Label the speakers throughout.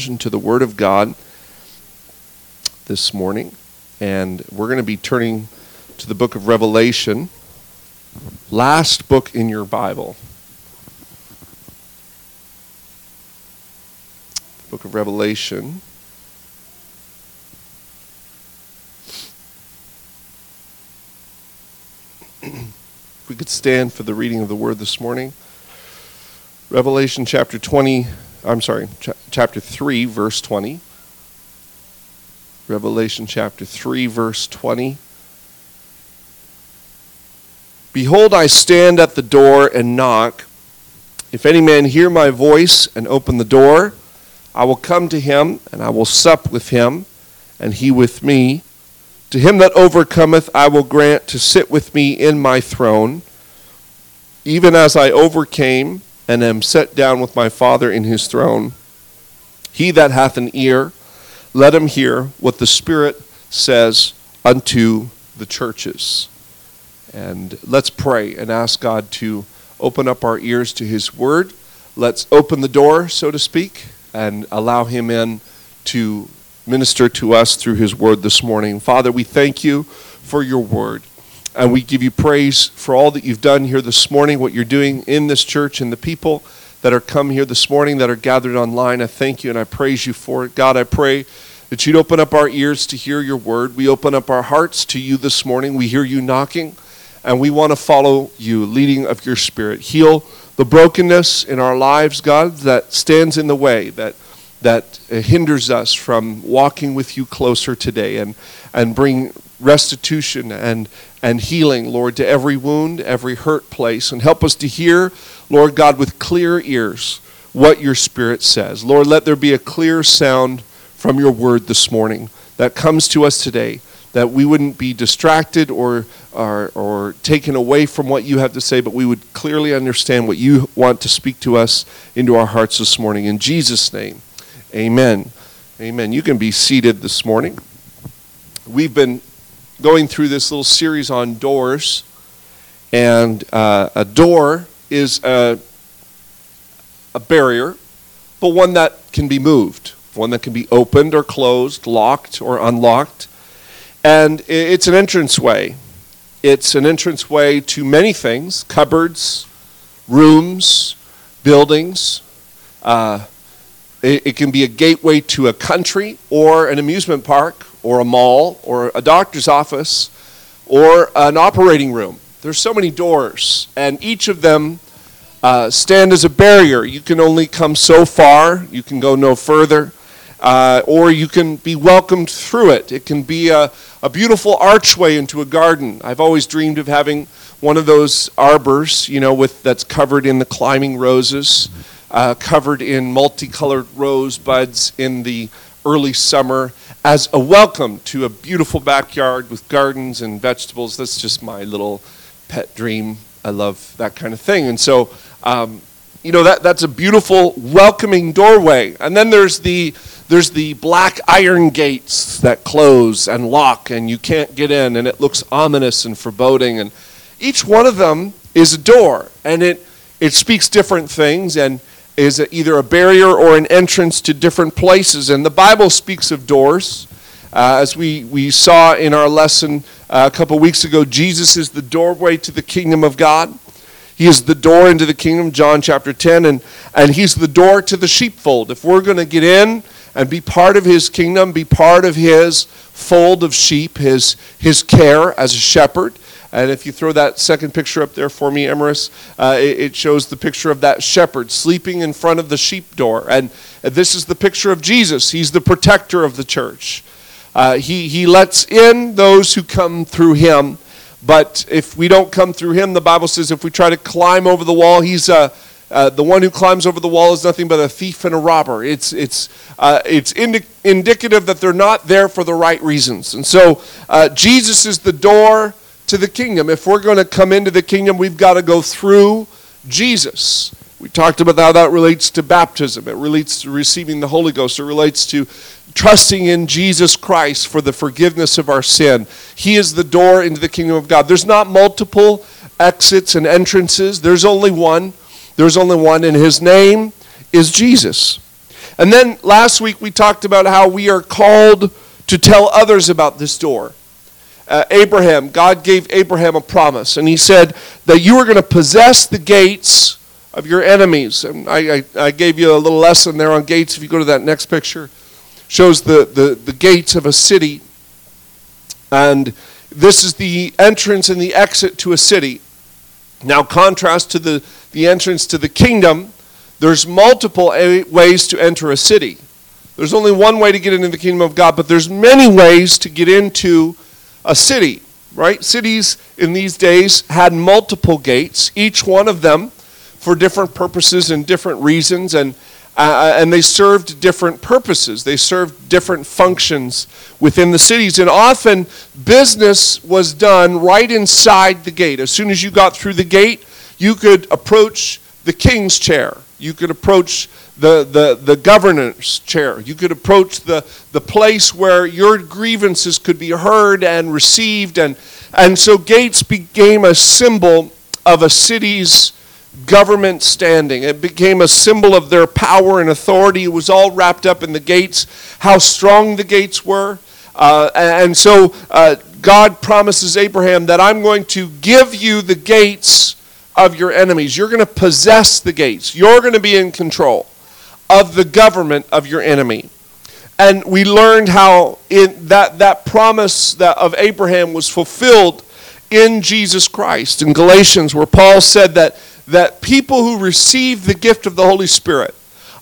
Speaker 1: to the Word of God this morning, and we're going to be turning to the book of Revelation, last book in your Bible. The book of Revelation. we could stand for the reading of the Word this morning. Revelation chapter 20. I'm sorry, ch- chapter 3, verse 20. Revelation chapter 3, verse 20. Behold, I stand at the door and knock. If any man hear my voice and open the door, I will come to him, and I will sup with him, and he with me. To him that overcometh, I will grant to sit with me in my throne, even as I overcame and am set down with my Father in his throne. He that hath an ear, let him hear what the Spirit says unto the churches. And let's pray and ask God to open up our ears to his word. Let's open the door, so to speak, and allow him in to minister to us through his word this morning. Father, we thank you for your word. And we give you praise for all that you've done here this morning, what you're doing in this church, and the people that are come here this morning that are gathered online. I thank you and I praise you for it. God, I pray that you'd open up our ears to hear your word. We open up our hearts to you this morning. We hear you knocking, and we want to follow you, leading of your spirit. Heal the brokenness in our lives, God, that stands in the way, that that hinders us from walking with you closer today and, and bring restitution and, and healing, Lord, to every wound, every hurt place. And help us to hear, Lord God, with clear ears what your Spirit says. Lord, let there be a clear sound from your word this morning that comes to us today, that we wouldn't be distracted or, or, or taken away from what you have to say, but we would clearly understand what you want to speak to us into our hearts this morning. In Jesus' name, amen. Amen. You can be seated this morning. We've been going through this little series on doors, and uh, a door is a, a barrier, but one that can be moved, one that can be opened or closed, locked or unlocked. And it's an entranceway. It's an entranceway to many things cupboards, rooms, buildings. Uh, it, it can be a gateway to a country or an amusement park or a mall or a doctor's office or an operating room. There's so many doors, and each of them uh, stand as a barrier. You can only come so far, you can go no further, uh, or you can be welcomed through it. It can be a, a beautiful archway into a garden. I've always dreamed of having one of those arbors, you know, with that's covered in the climbing roses, uh, covered in multicolored rose buds in the early summer as a welcome to a beautiful backyard with gardens and vegetables. That's just my little pet dream. I love that kind of thing. And so, um, you know, that, that's a beautiful, welcoming doorway. And then there's the, there's the black iron gates that close and lock, and you can't get in, and it looks ominous and foreboding. And each one of them is a door, and it, it speaks different things. And is either a barrier or an entrance to different places. And the Bible speaks of doors. Uh, as we, we saw in our lesson uh, a couple weeks ago, Jesus is the doorway to the kingdom of God. He is the door into the kingdom, John chapter 10, and, and he's the door to the sheepfold. If we're going to get in and be part of his kingdom, be part of his fold of sheep, his, his care as a shepherd, and if you throw that second picture up there for me, Emerus, uh, it, it, shows the picture of that shepherd sleeping in front of the sheep door. And this is the picture of Jesus. He's the protector of the church. Uh, he, he lets in those who come through him. But if we don't come through him, the Bible says if we try to climb over the wall, he's a. Uh, the one who climbs over the wall is nothing but a thief and a robber. It's, it's, uh, it's indi- indicative that they're not there for the right reasons. And so uh, Jesus is the door to the kingdom. If we're going to come into the kingdom, we've got to go through Jesus. We talked about how that relates to baptism. It relates to receiving the Holy Ghost. It relates to trusting in Jesus Christ for the forgiveness of our sin. He is the door into the kingdom of God. There's not multiple exits and entrances, there's only one. There's only one, and his name is Jesus. And then last week we talked about how we are called to tell others about this door. Uh, Abraham, God gave Abraham a promise, and he said that you are going to possess the gates of your enemies. And I, I, I, gave you a little lesson there on gates. If you go to that next picture, shows the, the, the gates of a city. And this is the entrance and the exit to a city. Now, contrast to the, the entrance to the kingdom, there's multiple ways to enter a city. There's only one way to get into the kingdom of God, but there's many ways to get into a city, right? Cities in these days had multiple gates, each one of them for different purposes and different reasons, and, uh, and they served different purposes. They served different functions within the cities. And often business was done right inside the gate. As soon as you got through the gate, you could approach the king's chair you could approach the, the, the governor's chair. You could approach the, the place where your grievances could be heard and received. And, and so gates became a symbol of a city's government standing. It became a symbol of their power and authority. It was all wrapped up in the gates, how strong the gates were. Uh, and so uh, God promises Abraham that I'm going to give you the gates of your enemies. You're going to possess the gates. You're going to be in control of the government of your enemy. And we learned how in that, that promise that of Abraham was fulfilled in Jesus Christ. In Galatians, where Paul said that, that people who receive the gift of the Holy Spirit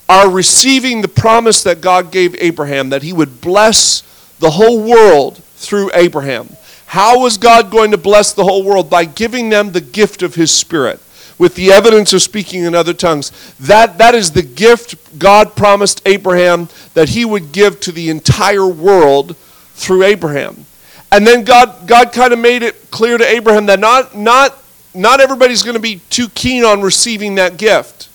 Speaker 1: are receiving the promise that God gave Abraham that he would bless the whole world through Abraham. How was God going to bless the whole world? By giving them the gift of His Spirit with the evidence of speaking in other tongues. That, that is the gift God promised Abraham that He would give to the entire world through Abraham. And then God, God kind of made it clear to Abraham that not, not, not everybody's going to be too keen on receiving that gift.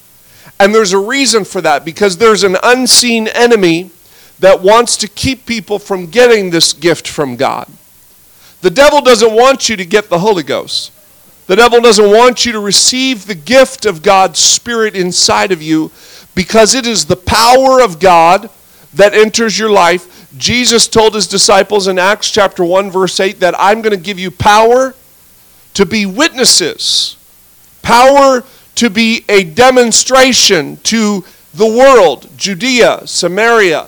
Speaker 1: And there's a reason for that because there's an unseen enemy that wants to keep people from getting this gift from God. The devil doesn't want you to get the Holy Ghost. The devil doesn't want you to receive the gift of God's Spirit inside of you because it is the power of God that enters your life. Jesus told his disciples in Acts chapter 1, verse 8, that I'm going to give you power to be witnesses, power to be a demonstration to the world, Judea, Samaria,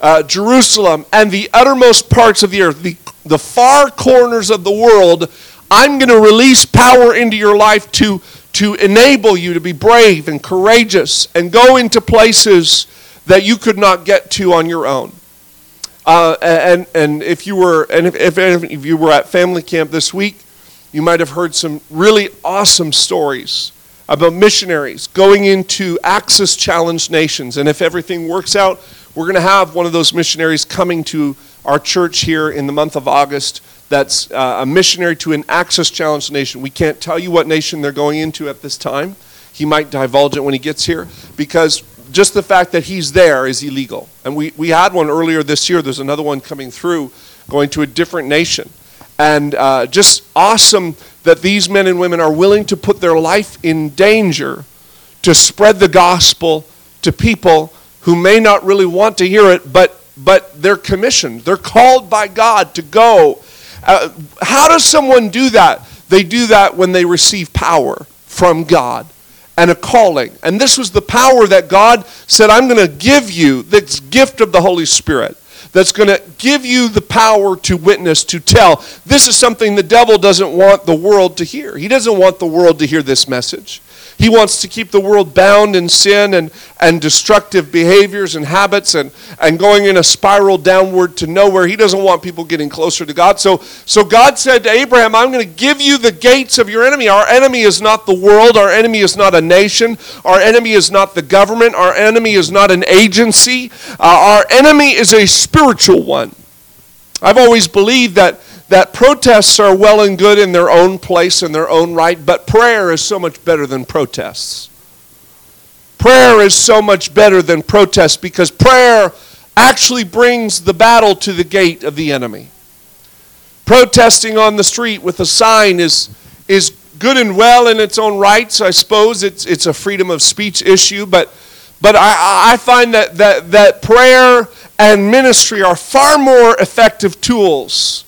Speaker 1: uh, Jerusalem, and the uttermost parts of the earth, the the far corners of the world, I'm going to release power into your life to, to enable you to be brave and courageous and go into places that you could not get to on your own. Uh, and, and if you were and if, if, if you were at family camp this week, you might have heard some really awesome stories about missionaries going into access challenged nations. And if everything works out, we're going to have one of those missionaries coming to our church here in the month of August that's uh, a missionary to an access challenged nation. We can't tell you what nation they're going into at this time. He might divulge it when he gets here because just the fact that he's there is illegal. And we, we had one earlier this year. There's another one coming through going to a different nation. And uh, just awesome that these men and women are willing to put their life in danger to spread the gospel to people who may not really want to hear it, but but they're commissioned. They're called by God to go. Uh, how does someone do that? They do that when they receive power from God and a calling. And this was the power that God said, I'm going to give you, this gift of the Holy Spirit, that's going to give you the power to witness, to tell. This is something the devil doesn't want the world to hear. He doesn't want the world to hear this message. He wants to keep the world bound in sin and, and destructive behaviors and habits and, and going in a spiral downward to nowhere. He doesn't want people getting closer to God. So, so God said to Abraham, I'm going to give you the gates of your enemy. Our enemy is not the world. Our enemy is not a nation. Our enemy is not the government. Our enemy is not an agency. Uh, our enemy is a spiritual one. I've always believed that that protests are well and good in their own place, in their own right, but prayer is so much better than protests. Prayer is so much better than protests because prayer actually brings the battle to the gate of the enemy. Protesting on the street with a sign is, is good and well in its own rights. I suppose it's, it's a freedom of speech issue, but, But I, I find that, that, that prayer and ministry are far more effective tools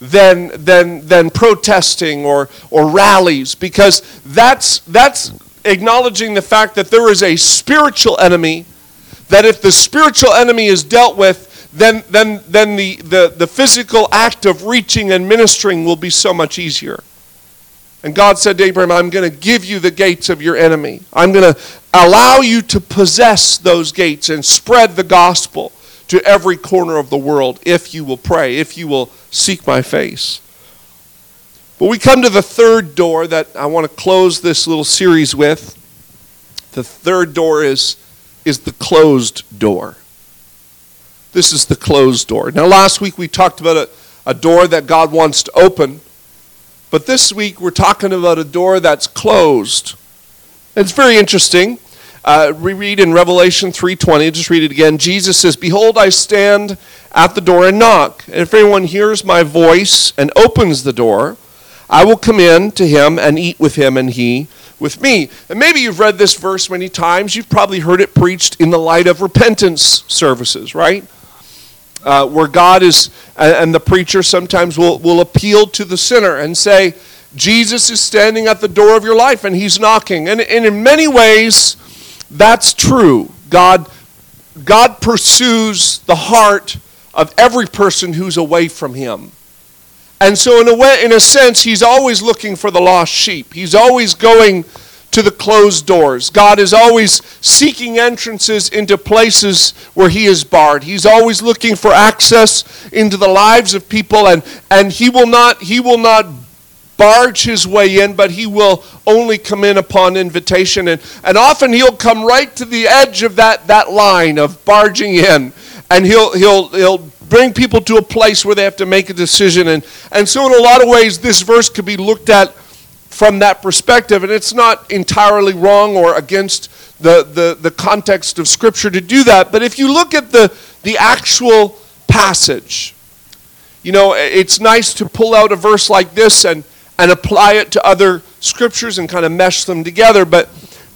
Speaker 1: than, than, than protesting or, or rallies because that's, that's acknowledging the fact that there is a spiritual enemy, that if the spiritual enemy is dealt with, then, then, then the, the, the physical act of reaching and ministering will be so much easier. And God said to Abraham, I'm going to give you the gates of your enemy. I'm going to allow you to possess those gates and spread the gospel to every corner of the world if you will pray, if you will seek my face. But we come to the third door that I want to close this little series with. The third door is, is the closed door. This is the closed door. Now, last week we talked about a, a door that God wants to open, but this week we're talking about a door that's closed. It's very interesting. Uh, we read in Revelation 3:20. Just read it again. Jesus says, "Behold, I stand at the door and knock. And if anyone hears my voice and opens the door, I will come in to him and eat with him, and he with me." And maybe you've read this verse many times. You've probably heard it preached in the light of repentance services, right? uh, where God is, and the preacher sometimes will, will appeal to the sinner and say, Jesus is standing at the door of your life and he's knocking. And, and in many ways, that's true. God, God pursues the heart of every person who's away from him. And so, in a, way, in a sense, he's always looking for the lost sheep. He's always going to the closed doors. God is always seeking entrances into places where He is barred. He's always looking for access into the lives of people, and, and He will not He will not barge His way in, but He will only come in upon invitation. And, and often He'll come right to the edge of that, that line of barging in, and He'll He'll He'll bring people to a place where they have to make a decision. And, and so, in a lot of ways, this verse could be looked at from that perspective. And it's not entirely wrong or against the, the, the context of Scripture to do that. But if you look at the, the actual passage, you know, it's nice to pull out a verse like this and, and apply it to other scriptures and kind of mesh them together. But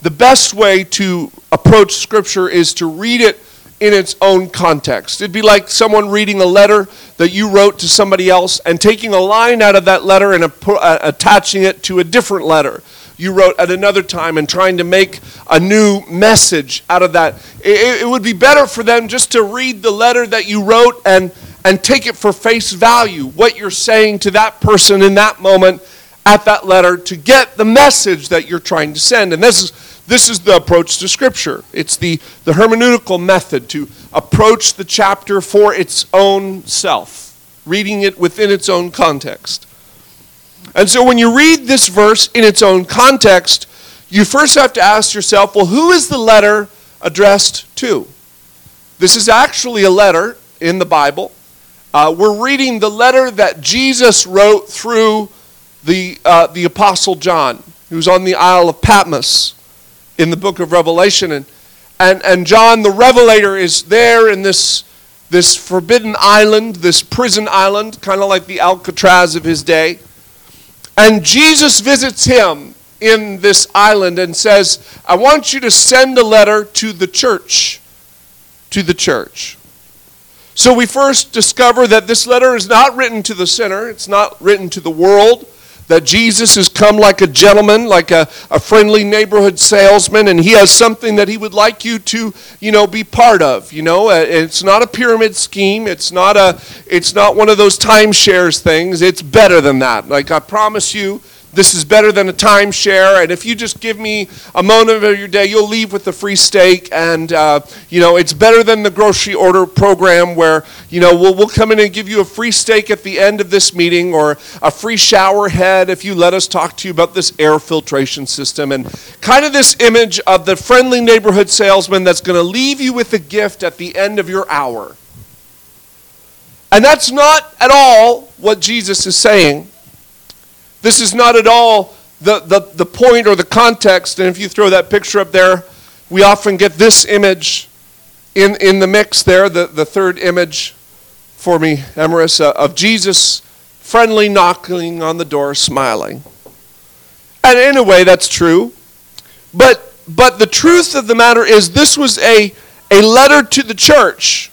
Speaker 1: the best way to approach Scripture is to read it in its own context. It'd be like someone reading a letter that you wrote to somebody else and taking a line out of that letter and uh, attaching it to a different letter you wrote at another time and trying to make a new message out of that. It, it would be better for them just to read the letter that you wrote and, and take it for face value, what you're saying to that person in that moment at that letter to get the message that you're trying to send. And this is this is the approach to Scripture. It's the, the hermeneutical method to approach the chapter for its own self, reading it within its own context. And so when you read this verse in its own context, you first have to ask yourself, well, who is the letter addressed to? This is actually a letter in the Bible. Uh, we're reading the letter that Jesus wrote through the, uh, the Apostle John, who's on the Isle of Patmos in the book of Revelation. And, and, and John the Revelator is there in this, this forbidden island, this prison island, kind of like the Alcatraz of his day. And Jesus visits him in this island and says, I want you to send a letter to the church. To the church. So we first discover that this letter is not written to the sinner, it's not written to the world that Jesus has come like a gentleman, like a, a friendly neighborhood salesman, and he has something that he would like you to, you know, be part of. You know, uh, it's not a pyramid scheme. It's not a, it's not one of those timeshares things. It's better than that. Like I promise you, this is better than a timeshare. And if you just give me a moment of your day, you'll leave with a free steak. And, uh, you know, it's better than the grocery order program where, you know, we'll, we'll come in and give you a free steak at the end of this meeting or a free shower head if you let us talk to you about this air filtration system. And kind of this image of the friendly neighborhood salesman that's going to leave you with a gift at the end of your hour. And that's not at all what Jesus is saying. This is not at all the, the, the point or the context. And if you throw that picture up there, we often get this image in, in the mix there, the, the third image for me, Emerus, uh, of Jesus friendly knocking on the door, smiling. And in a way, that's true. But, but the truth of the matter is, this was a, a letter to the church.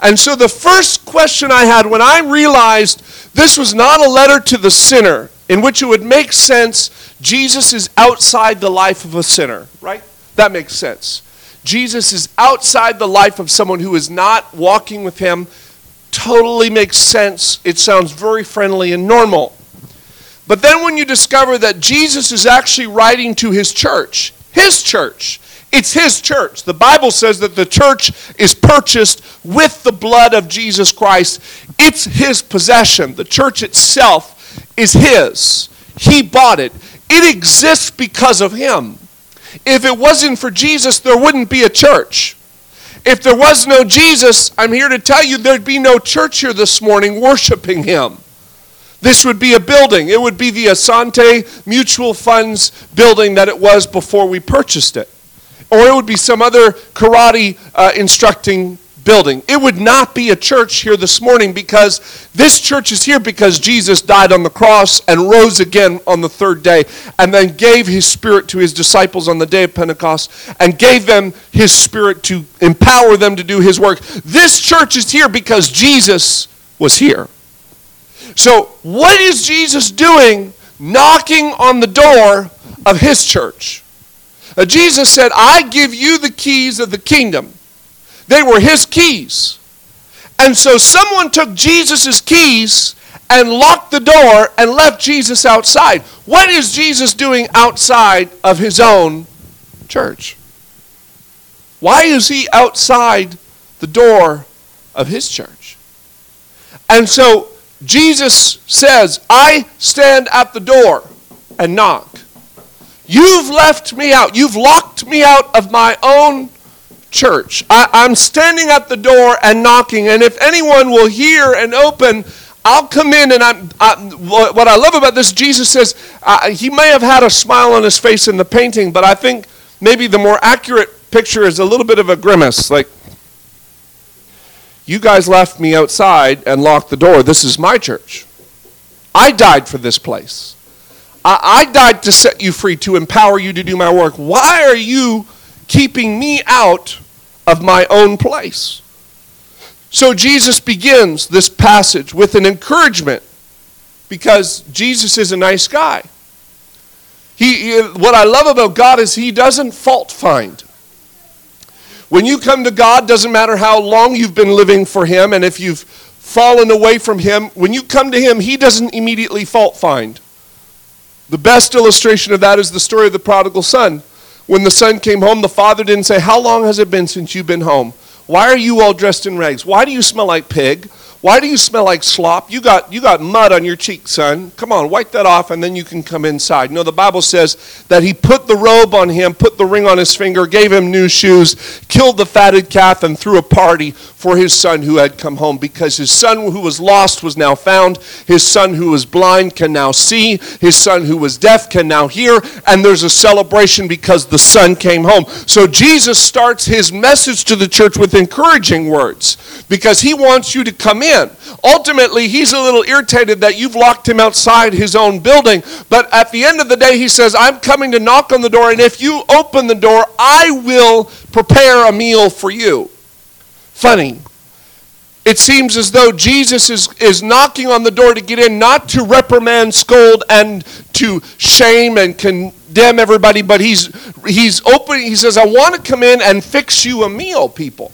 Speaker 1: And so the first question I had when I realized this was not a letter to the sinner, in which it would make sense Jesus is outside the life of a sinner, right? That makes sense. Jesus is outside the life of someone who is not walking with him. Totally makes sense. It sounds very friendly and normal. But then when you discover that Jesus is actually writing to his church, his church, it's his church. The Bible says that the church is purchased with the blood of Jesus Christ. It's his possession. The church itself is his. He bought it. It exists because of him. If it wasn't for Jesus, there wouldn't be a church. If there was no Jesus, I'm here to tell you there'd be no church here this morning worshiping him. This would be a building. It would be the Asante Mutual Funds building that it was before we purchased it. Or it would be some other karate uh, instructing building. It would not be a church here this morning because this church is here because Jesus died on the cross and rose again on the third day and then gave his spirit to his disciples on the day of Pentecost and gave them his spirit to empower them to do his work. This church is here because Jesus was here. So, what is Jesus doing knocking on the door of his church? Uh, Jesus said, I give you the keys of the kingdom. They were his keys. And so someone took Jesus' keys and locked the door and left Jesus outside. What is Jesus doing outside of his own church? Why is he outside the door of his church? And so Jesus says, I stand at the door and knock. You've left me out. You've locked me out of my own church. I, am standing at the door and knocking, and if anyone will hear and open, I'll come in. And I'm, I, what I love about this, Jesus says, uh, he may have had a smile on his face in the painting, but I think maybe the more accurate picture is a little bit of a grimace, like, you guys left me outside and locked the door. This is my church. I died for this place. I, I died to set you free, to empower you to do my work. Why are you keeping me out of my own place? So Jesus begins this passage with an encouragement because Jesus is a nice guy. He, what I love about God is he doesn't fault find. When you come to God, doesn't matter how long you've been living for Him and if you've fallen away from Him, when you come to Him, He doesn't immediately fault find. The best illustration of that is the story of the prodigal son. When the son came home, the father didn't say, How long has it been since you've been home? Why are you all dressed in rags? Why do you smell like pig? Why do you smell like slop? You got, you got mud on your cheek, son. Come on, wipe that off, and then you can come inside. No, the Bible says that he put the robe on him, put the ring on his finger, gave him new shoes, killed the fatted calf, and threw a party for his son who had come home because his son who was lost was now found. His son who was blind can now see. His son who was deaf can now hear. And there's a celebration because the son came home. So Jesus starts his message to the church with encouraging words because he wants you to come in. Ultimately, he's a little irritated that you've locked him outside his own building. But at the end of the day, he says, I'm coming to knock on the door, and if you open the door, I will prepare a meal for you. Funny. It seems as though Jesus is, is knocking on the door to get in, not to reprimand, scold, and to shame and condemn everybody, but he's, he's opening, he says, I want to come in and fix you a meal, people.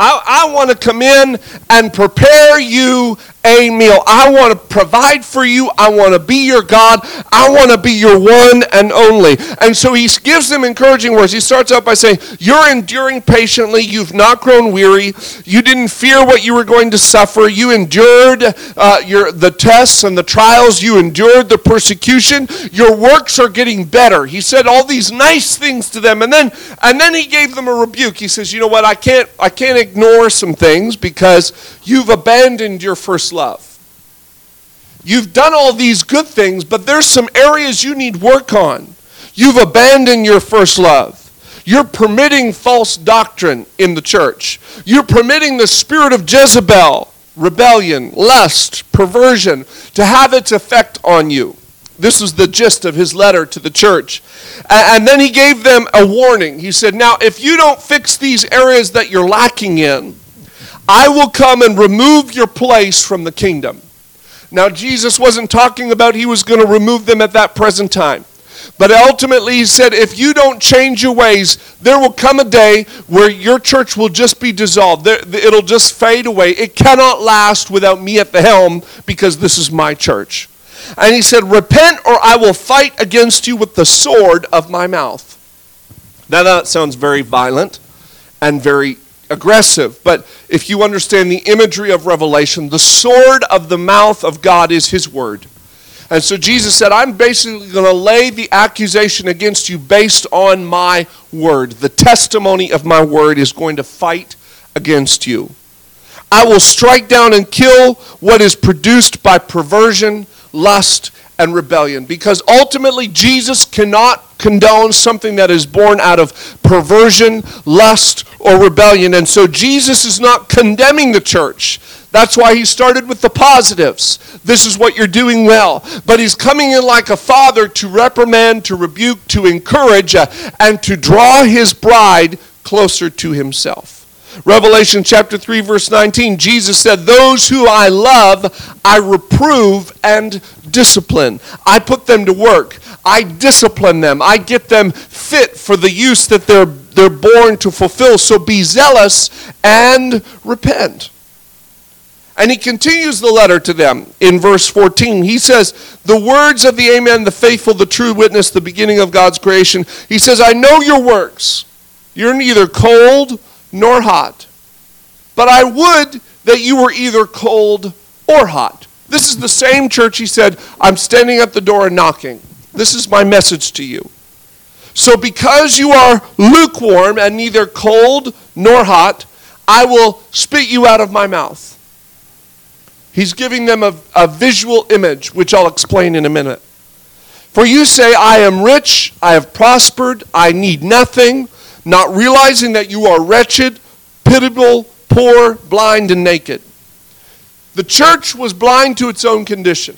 Speaker 1: I, I want to come in and prepare you a meal. I want to provide for you. I want to be your God. I want to be your one and only. And so he gives them encouraging words. He starts out by saying, You're enduring patiently. You've not grown weary. You didn't fear what you were going to suffer. You endured uh, your, the tests and the trials. You endured the persecution. Your works are getting better. He said all these nice things to them. And then, and then he gave them a rebuke. He says, You know what? I can't, I can't ignore some things because you've abandoned your first love. You've done all these good things, but there's some areas you need work on. You've abandoned your first love. You're permitting false doctrine in the church. You're permitting the spirit of Jezebel, rebellion, lust, perversion, to have its effect on you. This was the gist of his letter to the church. And then he gave them a warning. He said, Now, if you don't fix these areas that you're lacking in, I will come and remove your place from the kingdom. Now, Jesus wasn't talking about he was going to remove them at that present time. But ultimately, he said, if you don't change your ways, there will come a day where your church will just be dissolved. It'll just fade away. It cannot last without me at the helm because this is my church. And he said, Repent, or I will fight against you with the sword of my mouth. Now, that sounds very violent and very aggressive, but if you understand the imagery of Revelation, the sword of the mouth of God is his word. And so Jesus said, I'm basically going to lay the accusation against you based on my word. The testimony of my word is going to fight against you. I will strike down and kill what is produced by perversion, lust, and rebellion. Because ultimately, Jesus cannot condone something that is born out of perversion, lust, or rebellion. And so Jesus is not condemning the church. That's why he started with the positives. This is what you're doing well. But he's coming in like a father to reprimand, to rebuke, to encourage, uh, and to draw his bride closer to himself. Revelation chapter 3, verse 19, Jesus said, Those who I love, I reprove and discipline. I put them to work. I discipline them. I get them fit for the use that they're, they're born to fulfill. So be zealous and repent. And he continues the letter to them in verse 14. He says, The words of the Amen, the faithful, the true witness, the beginning of God's creation. He says, I know your works. You're neither cold nor hot. But I would that you were either cold or hot. This is the same church he said, I'm standing at the door and knocking. This is my message to you. So because you are lukewarm and neither cold nor hot, I will spit you out of my mouth. He's giving them a, a visual image, which I'll explain in a minute. For you say, I am rich, I have prospered, I need nothing, not realizing that you are wretched, pitiable, poor, blind, and naked. The church was blind to its own condition.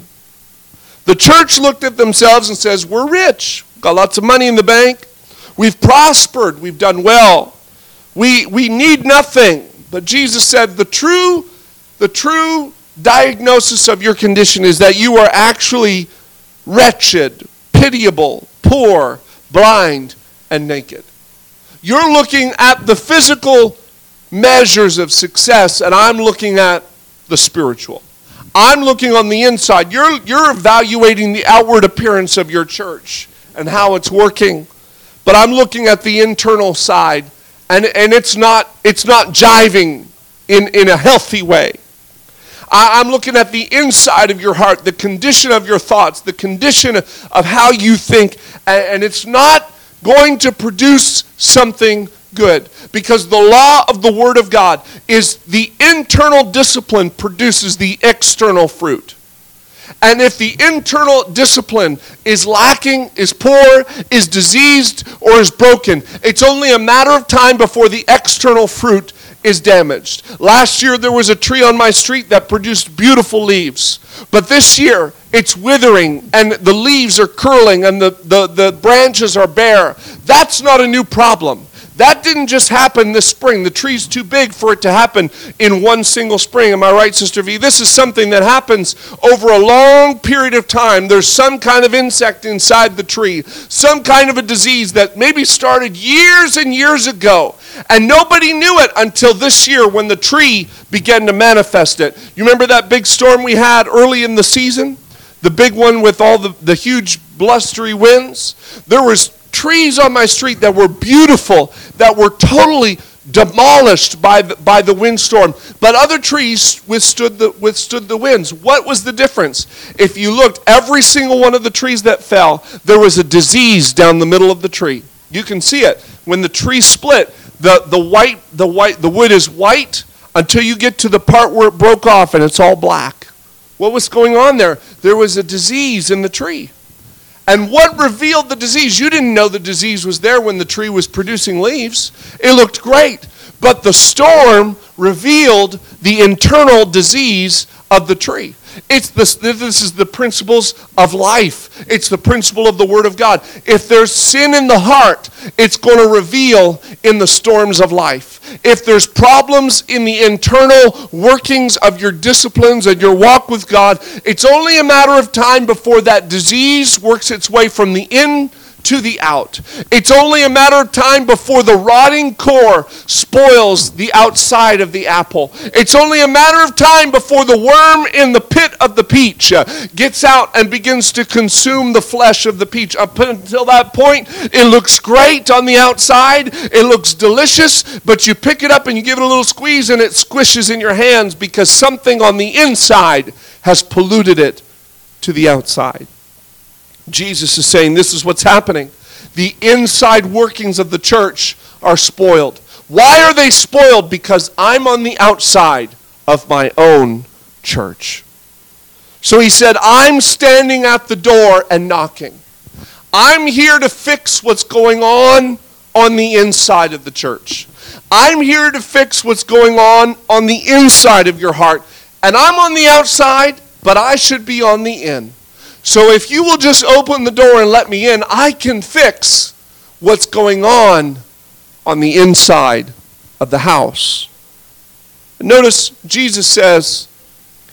Speaker 1: The church looked at themselves and says, We're rich, got lots of money in the bank, we've prospered, we've done well, we, we need nothing. But Jesus said, The true, the true diagnosis of your condition is that you are actually wretched, pitiable, poor, blind, and naked. You're looking at the physical measures of success, and I'm looking at the spiritual. I'm looking on the inside. You're, you're evaluating the outward appearance of your church and how it's working. But I'm looking at the internal side, and, and it's, not, it's not jiving in, in a healthy way. I'm looking at the inside of your heart, the condition of your thoughts, the condition of how you think, and it's not going to produce something good because the law of the Word of God is the internal discipline produces the external fruit. And if the internal discipline is lacking, is poor, is diseased, or is broken, it's only a matter of time before the external fruit is damaged. Last year there was a tree on my street that produced beautiful leaves. But this year it's withering and the leaves are curling and the, the, the branches are bare. That's not a new problem. That didn't just happen this spring. The tree's too big for it to happen in one single spring. Am I right, Sister V? This is something that happens over a long period of time. There's some kind of insect inside the tree, some kind of a disease that maybe started years and years ago. And nobody knew it until this year when the tree began to manifest it. You remember that big storm we had early in the season? The big one with all the, the huge blustery winds? There was trees on my street that were beautiful, that were totally demolished by the, by the windstorm, but other trees withstood the, withstood the winds. What was the difference? If you looked, every single one of the trees that fell, there was a disease down the middle of the tree. You can see it. When the tree split, the, the white, the white, the wood is white until you get to the part where it broke off and it's all black. What was going on there? There was a disease in the tree. And what revealed the disease? You didn't know the disease was there when the tree was producing leaves. It looked great. But the storm revealed the internal disease of the tree. It's this, this is the principles of life. It's the principle of the Word of God. If there's sin in the heart, it's going to reveal in the storms of life. If there's problems in the internal workings of your disciplines and your walk with God, it's only a matter of time before that disease works its way from the in to the out. It's only a matter of time before the rotting core spoils the outside of the apple. It's only a matter of time before the worm in the pit of the peach uh, gets out and begins to consume the flesh of the peach. Up until that point, it looks great on the outside, it looks delicious, but you pick it up and you give it a little squeeze and it squishes in your hands because something on the inside has polluted it to the outside. Jesus is saying this is what's happening. The inside workings of the church are spoiled. Why are they spoiled? Because I'm on the outside of my own church. So he said, I'm standing at the door and knocking. I'm here to fix what's going on on the inside of the church. I'm here to fix what's going on on the inside of your heart. And I'm on the outside, but I should be on the in. So if you will just open the door and let me in, I can fix what's going on on the inside of the house. Notice Jesus says,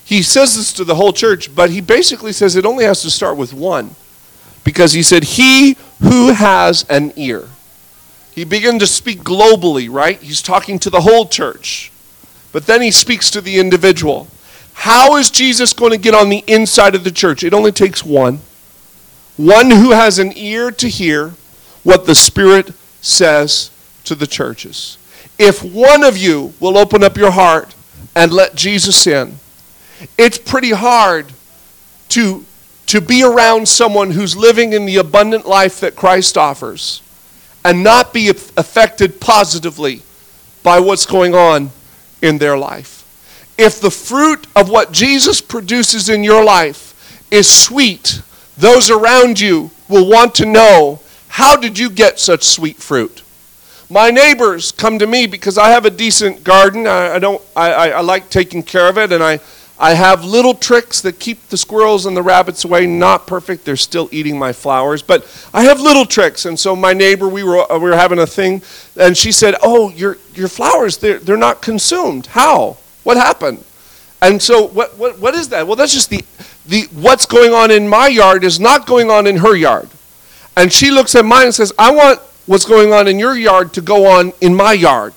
Speaker 1: he says this to the whole church, but he basically says it only has to start with one. Because he said, He who has an ear. He began to speak globally, right? He's talking to the whole church. But then he speaks to the individual. How is Jesus going to get on the inside of the church? It only takes one. One who has an ear to hear what the Spirit says to the churches. If one of you will open up your heart and let Jesus in, it's pretty hard to, to be around someone who's living in the abundant life that Christ offers and not be affected positively by what's going on in their life if the fruit of what Jesus produces in your life is sweet, those around you will want to know how did you get such sweet fruit? My neighbors come to me because I have a decent garden. I, I don't. I, I, I, like taking care of it, and I, I have little tricks that keep the squirrels and the rabbits away. Not perfect; they're still eating my flowers, but I have little tricks. And so my neighbor, we were we were having a thing, and she said, "Oh, your your flowers they're they're not consumed. How?" What happened? And so what, what, what is that? Well, that's just the, the what's going on in my yard is not going on in her yard. And she looks at mine and says, I want what's going on in your yard to go on in my yard.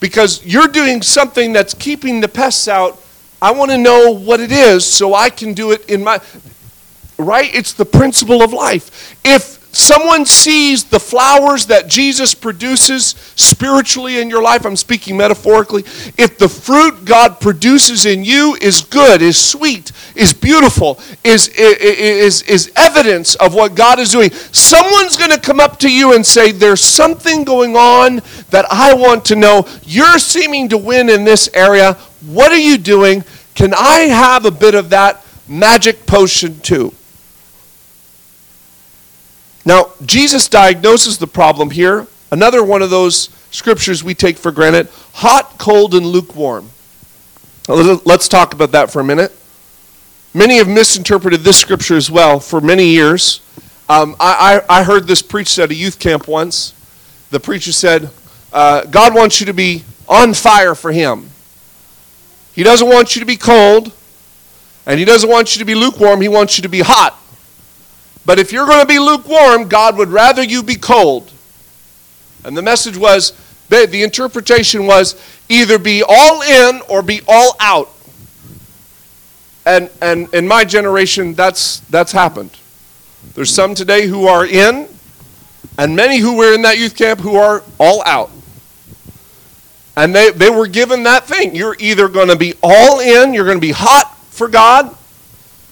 Speaker 1: Because you're doing something that's keeping the pests out. I want to know what it is so I can do it in my right? It's the principle of life. If someone sees the flowers that Jesus produces spiritually in your life, I'm speaking metaphorically, if the fruit God produces in you is good, is sweet, is beautiful, is, is, is evidence of what God is doing, someone's going to come up to you and say, There's something going on that I want to know. You're seeming to win in this area. What are you doing? Can I have a bit of that magic potion too? Now, Jesus diagnoses the problem here. Another one of those scriptures we take for granted hot, cold, and lukewarm. Let's talk about that for a minute. Many have misinterpreted this scripture as well for many years. Um, I, I, I, heard this preached at a youth camp once. The preacher said, uh, God wants you to be on fire for Him. He doesn't want you to be cold, and He doesn't want you to be lukewarm. He wants you to be hot. But if you're going to be lukewarm, God would rather you be cold. And the message was, the interpretation was either be all in or be all out. And, and in my generation, that's, that's happened. There's some today who are in, and many who were in that youth camp who are all out. And they, they were given that thing. You're either going to be all in, you're going to be hot for God,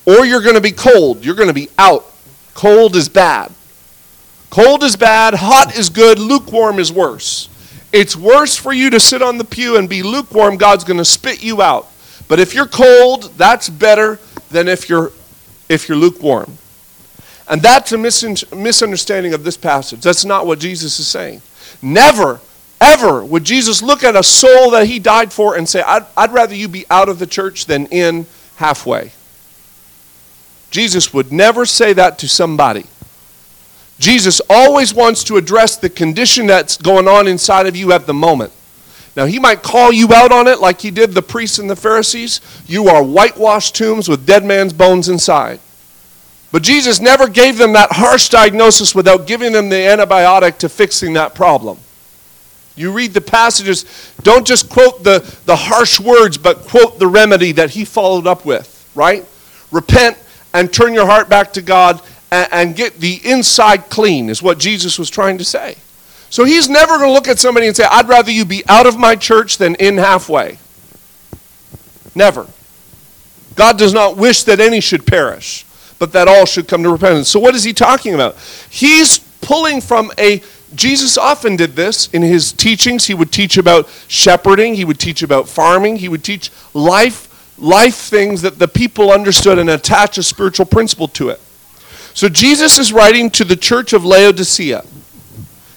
Speaker 1: or you're going to be cold. You're going to be out. Cold is bad. Cold is bad, hot is good, lukewarm is worse. It's worse for you to sit on the pew and be lukewarm, God's going to spit you out. But if you're cold, that's better than if you're if you're lukewarm. And that's a misunderstanding of this passage. That's not what Jesus is saying. Never, ever would Jesus look at a soul that he died for and say, I'd, I'd rather you be out of the church than in halfway. Jesus would never say that to somebody. Jesus always wants to address the condition that's going on inside of you at the moment. Now, he might call you out on it like he did the priests and the Pharisees. You are whitewashed tombs with dead man's bones inside. But Jesus never gave them that harsh diagnosis without giving them the antibiotic to fixing that problem. You read the passages, don't just quote the, the harsh words, but quote the remedy that he followed up with, right? Repent and turn your heart back to God and, and get the inside clean, is what Jesus was trying to say. So he's never going to look at somebody and say, I'd rather you be out of my church than in halfway. Never. God does not wish that any should perish, but that all should come to repentance. So what is he talking about? He's pulling from a Jesus often did this in his teachings. He would teach about shepherding, he would teach about farming, he would teach life life things that the people understood and attach a spiritual principle to it. So Jesus is writing to the church of Laodicea.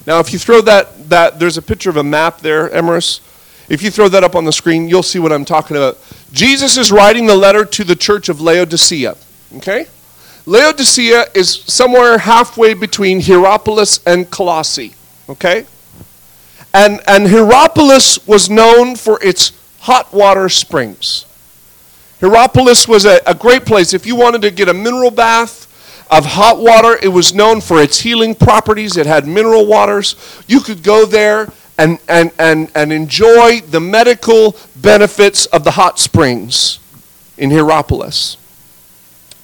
Speaker 1: Now, if you throw that, that there's a picture of a map there, Emerus. If you throw that up on the screen, you'll see what I'm talking about. Jesus is writing the letter to the church of Laodicea. Okay? Laodicea is somewhere halfway between Hierapolis and Colossae. Okay? And, and Hierapolis was known for its hot water springs. Hierapolis was a, a great place. If you wanted to get a mineral bath of hot water, it was known for its healing properties. It had mineral waters. You could go there and, and, and, and enjoy the medical benefits of the hot springs in Hierapolis.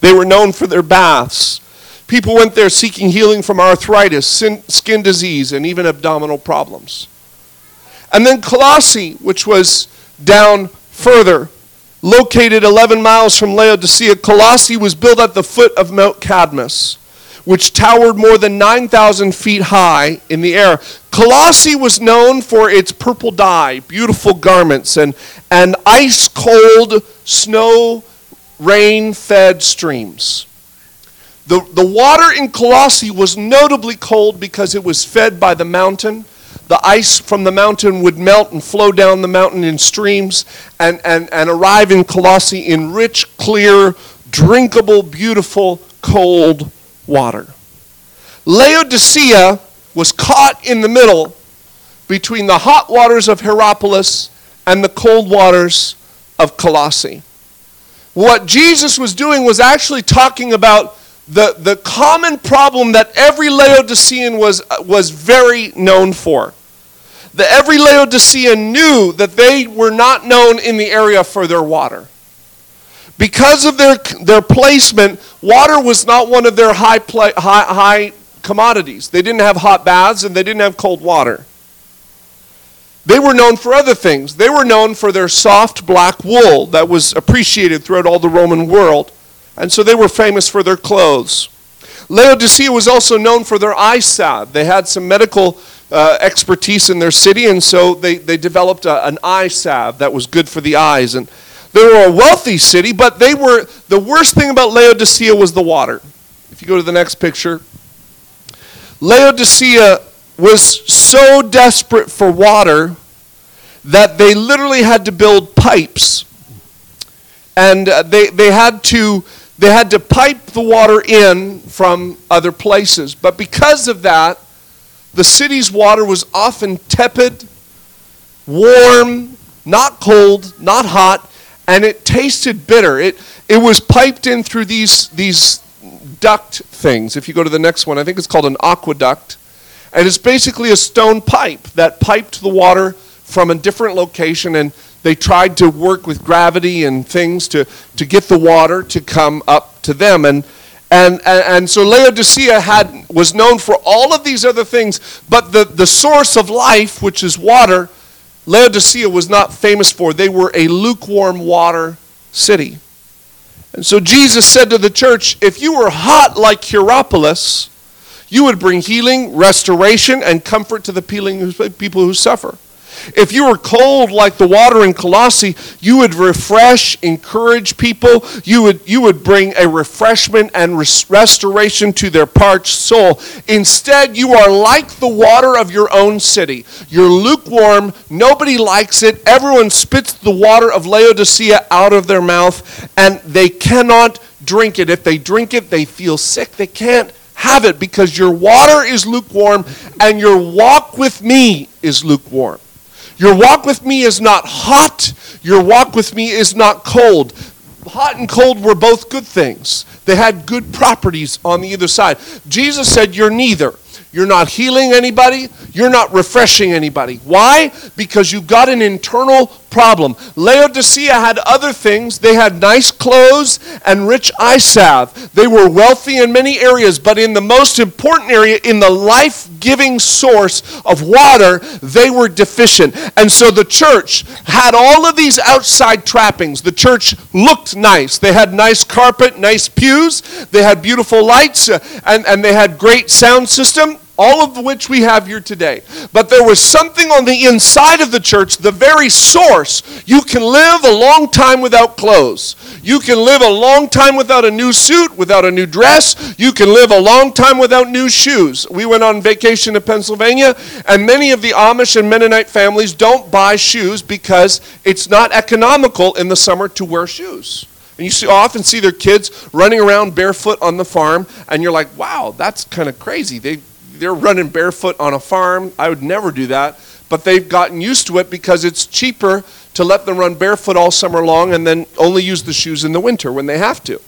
Speaker 1: They were known for their baths. People went there seeking healing from arthritis, skin disease, and even abdominal problems. And then Colossae, which was down further, located 11 miles from Laodicea, Colossae was built at the foot of Mount Cadmus, which towered more than 9,000 feet high in the air. Colossae was known for its purple dye, beautiful garments, and, and ice cold snow rain fed streams. The, the water in Colossae was notably cold because it was fed by the mountain. The ice from the mountain would melt and flow down the mountain in streams and, and, and arrive in Colossae in rich, clear, drinkable, beautiful, cold water. Laodicea was caught in the middle between the hot waters of Hierapolis and the cold waters of Colossae what Jesus was doing was actually talking about the, the common problem that every Laodicean was, uh, was very known for. That every Laodicean knew that they were not known in the area for their water. Because of their, their placement, water was not one of their high, high, high commodities. They didn't have hot baths and they didn't have cold water. They were known for other things. They were known for their soft black wool that was appreciated throughout all the Roman world. And so they were famous for their clothes. Laodicea was also known for their eye salve. They had some medical uh, expertise in their city, and so they, they developed a, an eye salve that was good for the eyes. And they were a wealthy city, but they were the worst thing about Laodicea was the water. If you go to the next picture, Laodicea was so desperate for water that they literally had to build pipes. And uh, they, they, had to, they had to pipe the water in from other places. But because of that, the city's water was often tepid, warm, not cold, not hot, and it tasted bitter. It, it was piped in through these, these duct things. If you go to the next one, I think it's called an aqueduct. And it's basically a stone pipe that piped the water from a different location and they tried to work with gravity and things to, to get the water to come up to them. And, and, and, and so Laodicea had, was known for all of these other things, but the, the source of life, which is water, Laodicea was not famous for. They were a lukewarm water city. And so Jesus said to the church, if you were hot like Hierapolis, you would bring healing, restoration, and comfort to the people who suffer. If you were cold like the water in Colossae, you would refresh, encourage people. You would, you would bring a refreshment and res- restoration to their parched soul. Instead, you are like the water of your own city. You're lukewarm. Nobody likes it. Everyone spits the water of Laodicea out of their mouth, and they cannot drink it. If they drink it, they feel sick. They can't have it because your water is lukewarm and your walk with me is lukewarm. Your walk with me is not hot, your walk with me is not cold. Hot and cold were both good things. They had good properties on the either side. Jesus said, You're neither. You're not healing anybody. You're not refreshing anybody. Why? Because you've got an internal problem. Laodicea had other things. They had nice clothes and rich eye salve. They were wealthy in many areas, but in the most important area, in the life giving source of water, they were deficient. And so the church had all of these outside trappings. The church looked nice. They had nice carpet, nice pews, they had beautiful lights, uh, and, and they had great sound system all of which we have here today. But there was something on the inside of the church, the very source. You can live a long time without clothes. You can live a long time without a new suit, without a new dress. You can live a long time without new shoes. We went on vacation to Pennsylvania, and many of the Amish and Mennonite families don't buy shoes because it's not economical in the summer to wear shoes. And you see, often see their kids running around barefoot on the farm, and you're like, wow, that's kind of crazy. They they're running barefoot on a farm. I would never do that. But they've gotten used to it because it's cheaper to let them run barefoot all summer long and then only use the shoes in the winter when they have to.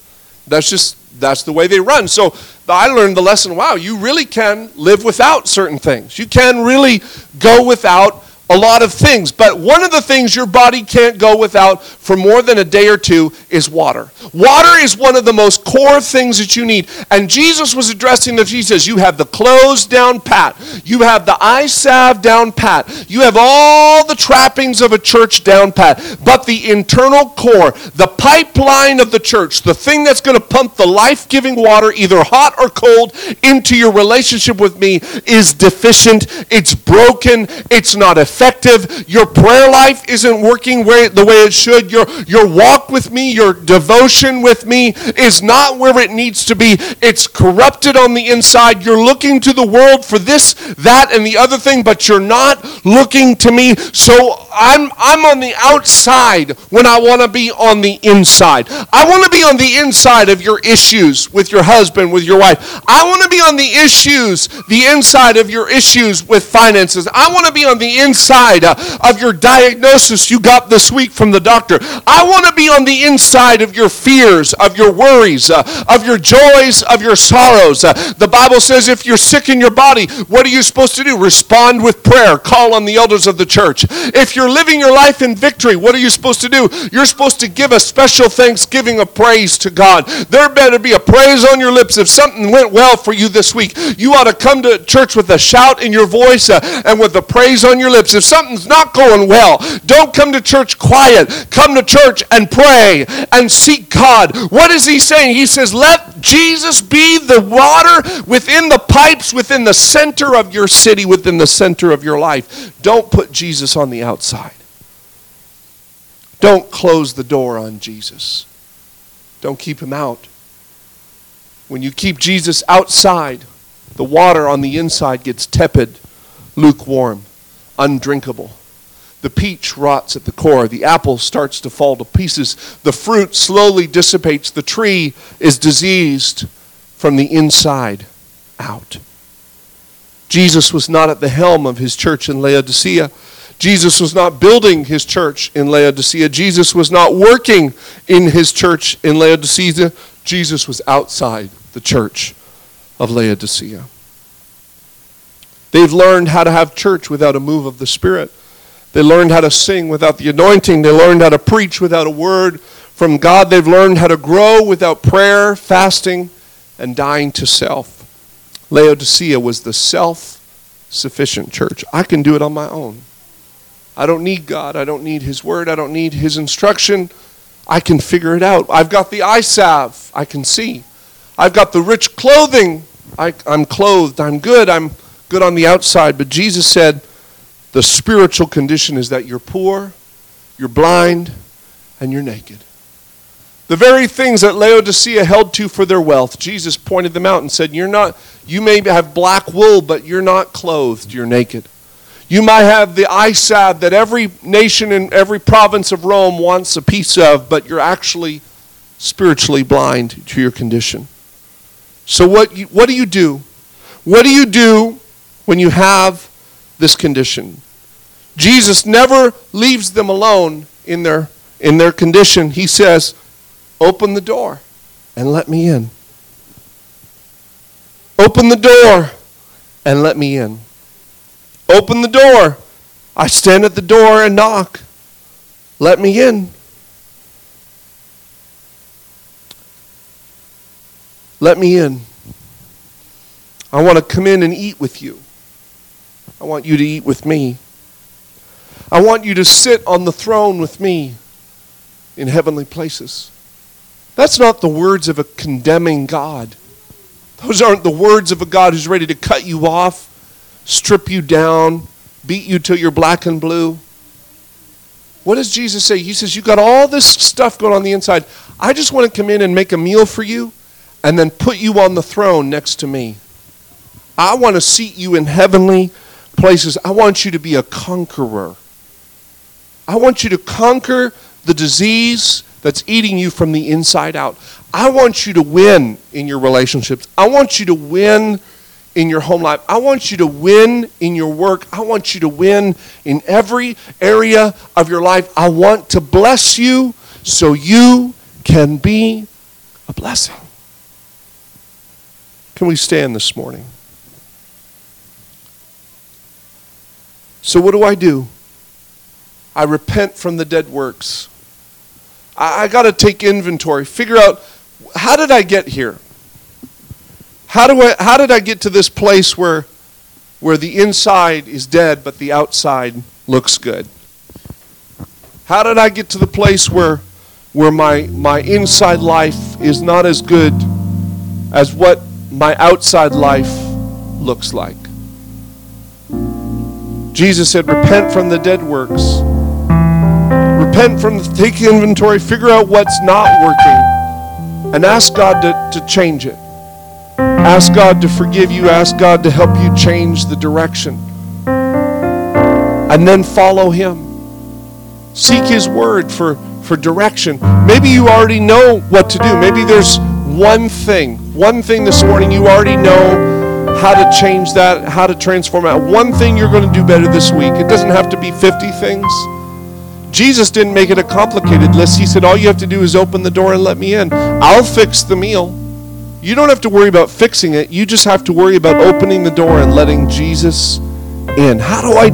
Speaker 1: That's just that's the way they run. So I learned the lesson, wow, you really can live without certain things. You can really go without a lot of things, but one of the things your body can't go without for more than a day or two is water. Water is one of the most core things that you need. And Jesus was addressing that. He says, You have the clothes down pat, you have the eye salve down pat, you have all the trappings of a church down pat. But the internal core, the pipeline of the church, the thing that's going to pump the life giving water, either hot or cold, into your relationship with me is deficient, it's broken, it's not effective effective. Your prayer life isn't working the way it should. Your, your walk with me, your devotion with me is not where it needs to be. It's corrupted on the inside. You're looking to the world for this, that, and the other thing, but you're not looking to me. So I'm, I'm on the outside when I want to be on the inside. I want to be on the inside of your issues with your husband, with your wife. I want to be on the issues, the inside of your issues with finances. I want to be on the inside uh, of your diagnosis you got this week from the doctor. I want to be on the inside of your fears, of your worries, uh, of your joys, of your sorrows. Uh, the Bible says if you're sick in your body, what are you supposed to do? Respond with prayer. Call on the elders of the church. If you're living your life in victory, what are you supposed to do? You're supposed to give a special thanksgiving of praise to God. There better be a praise on your lips if something went well for you this week. You ought to come to church with a shout in your voice uh, and with a praise on your lips if something's not going well, don't come to church quiet. Come to church and pray and seek God. What is he saying? He says, let Jesus be the water within the pipes, within the center of your city, within the center of your life. Don't put Jesus on the outside. Don't close the door on Jesus. Don't keep him out. When you keep Jesus outside, the water on the inside gets tepid, lukewarm undrinkable. The peach rots at the core. The apple starts to fall to pieces. The fruit slowly dissipates. The tree is diseased from the inside out. Jesus was not at the helm of his church in Laodicea. Jesus was not building his church in Laodicea. Jesus was not working in his church in Laodicea. Jesus was outside the church of Laodicea. They've learned how to have church without a move of the Spirit. They learned how to sing without the anointing. They learned how to preach without a word from God. They've learned how to grow without prayer, fasting, and dying to self. Laodicea was the self sufficient church. I can do it on my own. I don't need God. I don't need His word. I don't need His instruction. I can figure it out. I've got the eye salve. I can see. I've got the rich clothing. I, am clothed. I'm good. I'm good on the outside, but Jesus said, the spiritual condition is that you're poor, you're blind, and you're naked. The very things that Laodicea held to for their wealth, Jesus pointed them out and said, You're not, you may have black wool, but you're not clothed, you're naked. You might have the salve that every nation in every province of Rome wants a piece of, but you're actually spiritually blind to your condition. So, what, you, what do you do? What do you do when you have this condition? Jesus never leaves them alone in their, in their condition. He says, Open the door and let me in. Open the door and let me in. Open the door. I stand at the door and knock. Let me in. Let me in. I want to come in and eat with you. I want you to eat with me. I want you to sit on the throne with me in heavenly places. That's not the words of a condemning God. Those aren't the words of a God who's ready to cut you off, strip you down, beat you till you're black and blue. What does Jesus say? He says, You got all this stuff going on the inside. I just want to come in and make a meal for you and then put you on the throne next to me. I want to seat you in heavenly places. I want you to be a conqueror. I want you to conquer the disease that's eating you from the inside out. I want you to win in your relationships. I want you to win in your home life. I want you to win in your work. I want you to win in every area of your life. I want to bless you so you can be a blessing. Can we stand this morning? So, what do I do? I repent from the dead works. I, I got to take inventory, figure out how did I get here? How, do I, how did I get to this place where, where the inside is dead but the outside looks good? How did I get to the place where, where my, my inside life is not as good as what my outside life looks like? Jesus said, Repent from the dead works. Repent from, the, take inventory, figure out what's not working, and ask God to, to change it. Ask God to forgive you. Ask God to help you change the direction. And then follow Him. Seek His word for, for direction. Maybe you already know what to do. Maybe there's one thing, one thing this morning you already know how to change that, how to transform that. One thing you're going to do better this week. It doesn't have to be 50 things. Jesus didn't make it a complicated list. He said, All you have to do is open the door and let me in. I'll fix the meal. You don't have to worry about fixing it. You just have to worry about opening the door and letting Jesus in. How do I